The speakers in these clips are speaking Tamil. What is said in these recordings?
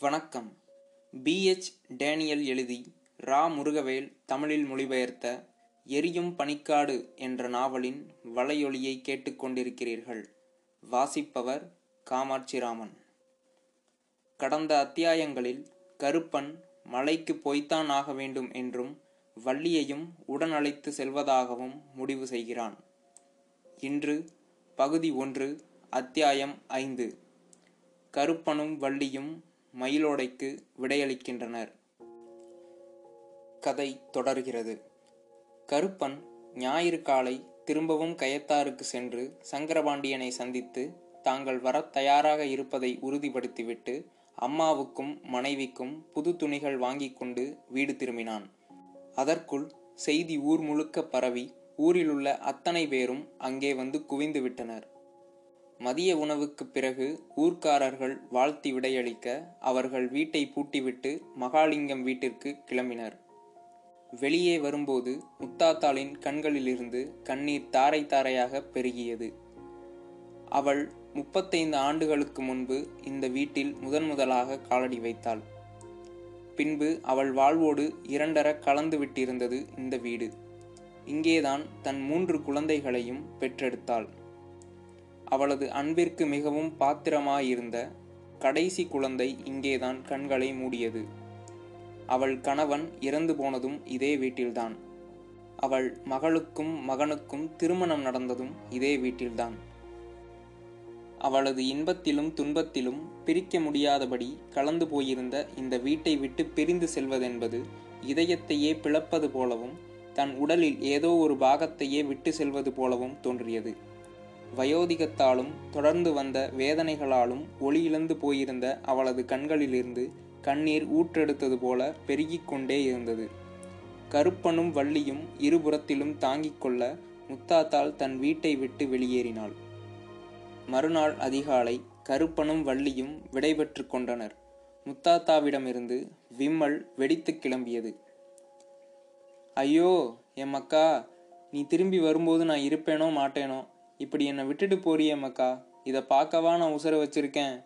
வணக்கம். பிஎச் டேனியல் எழுதி ரா. முருகவேல் தமிழில் மொழிபெயர்த்த எரியும் பனிக்காடு என்ற நாவலின் வலையொலியை கேட்டுக்கொண்டிருக்கிறீர்கள் வாசிப்பவர் காமாட்சிராமன். கடந்த அத்தியாயங்களில் கருப்பன் மலைக்கு போய்த்தான் ஆக வேண்டும் என்றும் வள்ளியையும் உடன் அழைத்து செல்வதாகவும் முடிவு செய்கிறான். இன்று பகுதி ஒன்று அத்தியாயம் ஐந்து. கருப்பனும் வள்ளியும் மயிலோடைக்கு விடையளிக்கின்றனர். கதை தொடர்கிறது. கருப்பன் ஞாயிறு காலை திரும்பவும் கயத்தாருக்கு சென்று சங்கரபாண்டியனை சந்தித்து தாங்கள் வரத் தயாராக இருப்பதை உறுதிப்படுத்திவிட்டு அம்மாவுக்கும் மனைவிக்கும் புது துணிகள் வாங்கிக் கொண்டு வீடு திரும்பினான். அதற்குள் செய்தி ஊர் முழுக்க பரவி ஊரிலுள்ள அத்தனை பேரும் அங்கே வந்து குவிந்து விட்டனர். மதிய உணவுக்குப் பிறகு ஊர்க்காரர்கள் வாழ்த்தி விடையளிக்க அவர்கள் வீட்டை பூட்டிவிட்டு மகாலிங்கம் வீட்டிற்கு கிளம்பினர். வெளியே வரும்போது முத்தாத்தாளின் கண்களிலிருந்து கண்ணீர் தாரை தாரையாக பெருகியது. அவள் முப்பத்தைந்து ஆண்டுகளுக்கு முன்பு இந்த வீட்டில் முதன் முதலாக காலடி வைத்தாள். பின்பு அவள் வாழ்வோடு இரண்டர கலந்து விட்டிருந்தது இந்த வீடு. இங்கேதான் தன் மூன்று குழந்தைகளையும் பெற்றெடுத்தாள். அவளது அன்பிற்கு மிகவும் பாத்திரமாயிருந்த கடைசி குழந்தை இங்கேதான் கண்களை மூடியது. அவள் கணவன் இறந்து போனதும் இதே வீட்டில்தான். அவள் மகளுக்கும் மகனுக்கும் திருமணம் நடந்ததும் இதே வீட்டில்தான். அவளது இன்பத்திலும் துன்பத்திலும் பிரிக்க முடியாதபடி கலந்து போயிருந்த இந்த வீட்டை விட்டு பிரிந்து செல்வதென்பது இதயத்தையே பிளப்பது போலவும் தன் உடலில் ஏதோ ஒரு பாகத்தையே விட்டு செல்வது போலவும் தோன்றியது. வயோதிகத்தாலும் தொடர்ந்து வந்த வேதனைகளாலும் ஒளி இழந்து போயிருந்த அவளது கண்களிலிருந்து கண்ணீர் ஊற்றெடுத்தது போல பெருகிக் கொண்டே இருந்தது. கருப்பனும் வள்ளியும் இருபுறத்திலும் தாங்கிக் கொள்ள முத்தாத்தாள் தன் வீட்டை விட்டு வெளியேறினாள். மறுநாள் அதிகாலை கருப்பனும் வள்ளியும் விடைபெற்று கொண்டனர். முத்தாத்தாவிடமிருந்து விம்மல் வெடித்து கிளம்பியது. ஐயோ எம் அக்கா நீ திரும்பி வரும்போது நான் இருப்பேனோ மாட்டேனோ? இப்படி என்னை விட்டுட்டு போறியே மக்கா. இதை பார்க்கவா நான் உசுர வச்சிருக்கேன்?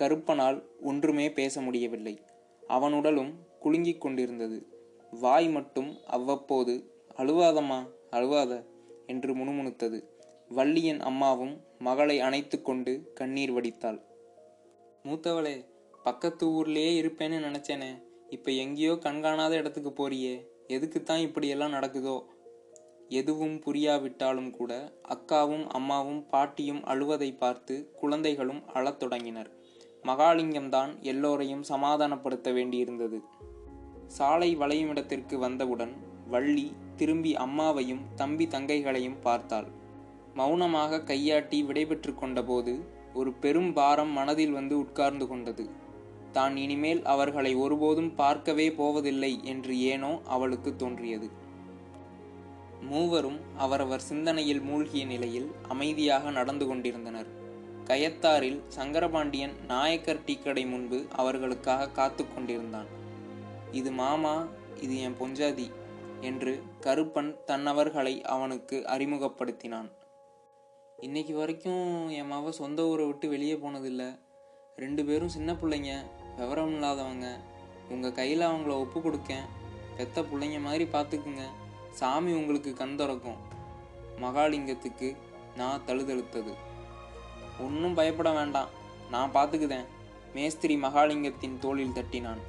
கருப்பனால் ஒன்றுமே பேச முடியவில்லை. அவன் உடலும் குலுங்கிக் கொண்டிருந்தது. வாய் மட்டும் அவ்வப்போது அழுவாதம்மா அழுவாத என்று முணுமுணுத்தது. வள்ளியின் அம்மாவும் மகளை அணைத்து கொண்டு கண்ணீர் வடித்தாள். மூத்தவளே பக்கத்து ஊர்லேயே இருப்பேன்னு நினைச்சேனே. இப்ப எங்கேயோ கண்காணாத இடத்துக்கு போறியே. எதுக்குத்தான் இப்படியெல்லாம் நடக்குதோ? எதுவும் புரியாவிட்டாலும் கூட அக்காவும் அம்மாவும் பாட்டியும் அழுவதை பார்த்து குழந்தைகளும் அழத் தொடங்கினர். மகாலிங்கம்தான் எல்லோரையும் சமாதானப்படுத்த வேண்டியிருந்தது. சாலை வளையும் இடத்திற்கு வந்தவுடன் வள்ளி திரும்பி அம்மாவையும் தம்பி தங்கைகளையும் பார்த்தாள். மௌனமாக கையாட்டி விடைபெற்று கொண்டபோது ஒரு பெரும் பாரம் மனதில் வந்து உட்கார்ந்து கொண்டது. தான் இனிமேல் அவர்களை ஒருபோதும் பார்க்கவே போவதில்லை என்று ஏனோ அவளுக்கு தோன்றியது. மூவரும் அவரவர் சிந்தனையில் மூழ்கிய நிலையில் அமைதியாக நடந்து கொண்டிருந்தனர். கயத்தாரில் சங்கரபாண்டியன் நாயக்கர் டீக்கடை முன்பு அவர்களுக்காக காத்து கொண்டிருந்தான். இது மாமா இது என் பொஞ்சாதி என்று கருப்பன் தன்னவர்களை அவனுக்கு அறிமுகப்படுத்தினான். இன்னைக்கு வரைக்கும் என் மாவ சொந்த ஊரை விட்டு வெளியே போனதில்லை. ரெண்டு பேரும் சின்ன பிள்ளைங்க விவரம் இல்லாதவங்க. உங்கள் கையில் அவங்கள ஒப்பு கொடுக்கேன். பெத்த பிள்ளைங்க மாதிரி பார்த்துக்குங்க சாமி உங்களுக்கு கண் திறக்கும். மகாலிங்கத்துக்கு நான் தழுதழுத்தது. ஒன்றும் பயப்பட வேண்டாம். நான் பார்த்துக்குதேன் மேஸ்திரி மகாலிங்கத்தின் தோளில் தட்டினான்.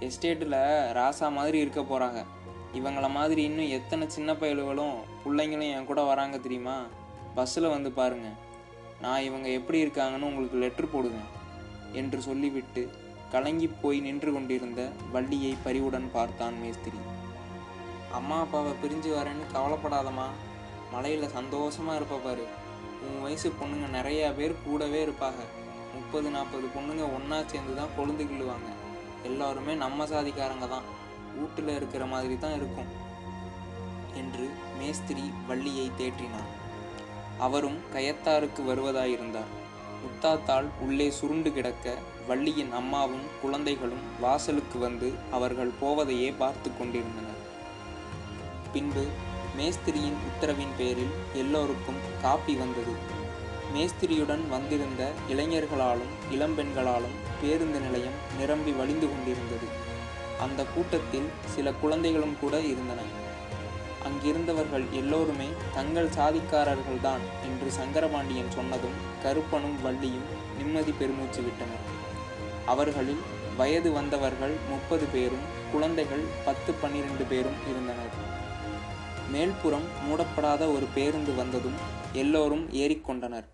எஸ்டேட்டில் ராசா மாதிரி இருக்க போகிறாங்க இவங்கள மாதிரி இன்னும் எத்தனை சின்ன பயலுகளும் பிள்ளைங்களும் என் கூட வராங்க தெரியுமா? பஸ்ஸில் வந்து பாருங்க. நான் இவங்க எப்படி இருக்காங்கன்னு உங்களுக்கு லெட்ரு போடுவேன் என்று சொல்லிவிட்டு கலங்கி போய் நின்று கொண்டிருந்த வள்ளியை பரிவுடன் பார்த்தான் மேஸ்திரி. அம்மா அப்பாவை பிரிஞ்சு வரேன்னு கவலைப்படாதம்மா. மலையில் சந்தோஷமாக இருப்ப பாரு. உன் வயசு பொண்ணுங்க நிறையா பேர் கூடவே இருப்பாங்க. முப்பது நாற்பது பொண்ணுங்க ஒன்றா சேர்ந்து தான் கொழுந்து கிள்ளுவாங்க எல்லோருமே நம்ம சாதிக்காரங்க தான். வீட்டில் இருக்கிற மாதிரி தான் இருக்கும். என்று மேஸ்திரி வள்ளியை தேற்றினார் அவரும் கயத்தாருக்கு வருவதாயிருந்தார் முத்தாத்தால் உள்ளே சுருண்டு கிடக்க வள்ளியின் அம்மாவும் குழந்தைகளும் வாசலுக்கு வந்து அவர்கள் போவதையே பார்த்து கொண்டிருந்தனர். பின்பு மேஸ்திரியின் உத்தரவின் பேரில் எல்லோருக்கும் காப்பி வந்தது. மேஸ்திரியுடன் வந்திருந்த இளைஞர்களாலும் இளம்பெண்களாலும் பேருந்து நிலையம் நிரம்பி வழிந்து கொண்டிருந்தது. அந்த கூட்டத்தில் சில குழந்தைகளும் கூட இருந்தன. அங்கிருந்தவர்கள் எல்லோருமே தங்கள் சாதிக்காரர்கள்தான் என்று சங்கரபாண்டியன் சொன்னதும் கருப்பனும் வள்ளியும் நிம்மதி பெருமூச்சு விட்டனர். அவர்களில் வயது வந்தவர்கள் முப்பது பேரும் குழந்தைகள் பத்து பன்னிரண்டு பேரும் இருந்தனர். மேல்புறம் மூடப்படாத ஒரு பேருந்து வந்ததும் எல்லோரும் ஏறிக்கொண்டனர்.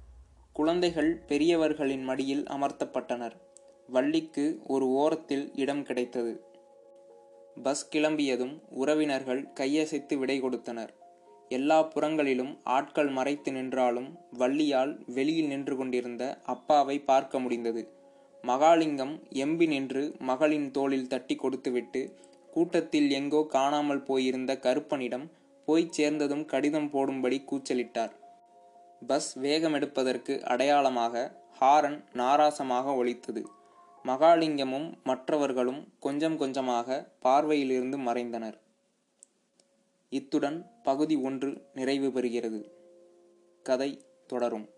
குழந்தைகள் பெரியவர்களின் மடியில் அமர்த்தப்பட்டனர். வள்ளிக்கு ஒரு ஓரத்தில் இடம் கிடைத்தது. பஸ் கிளம்பியதும் உறவினர்கள் கையசைத்து விடை கொடுத்தனர். எல்லா புறங்களிலும் ஆட்கள் மறைத்து நின்றாலும் வள்ளியால் வெளியில் நின்று கொண்டிருந்த அப்பாவை பார்க்க முடிந்தது. மகாலிங்கம் எம்பி நின்று மகளின் தோளில் தட்டி கொடுத்துவிட்டு கூட்டத்தில் எங்கோ காணாமல் போயிருந்த கருப்பனிடம் போய்ச் சேர்ந்ததும் கடிதம் போடும்படி கூச்சலிட்டார். பஸ் வேகமெடுப்பதற்கு அடையாளமாக ஹாரன் நாராசமாக ஒலித்தது. மகாலிங்கமும் மற்றவர்களும் கொஞ்சம் கொஞ்சமாக பார்வையிலிருந்து மறைந்தனர். இத்துடன் பகுதி ஒன்று நிறைவு பெறுகிறது. கதை தொடரும்.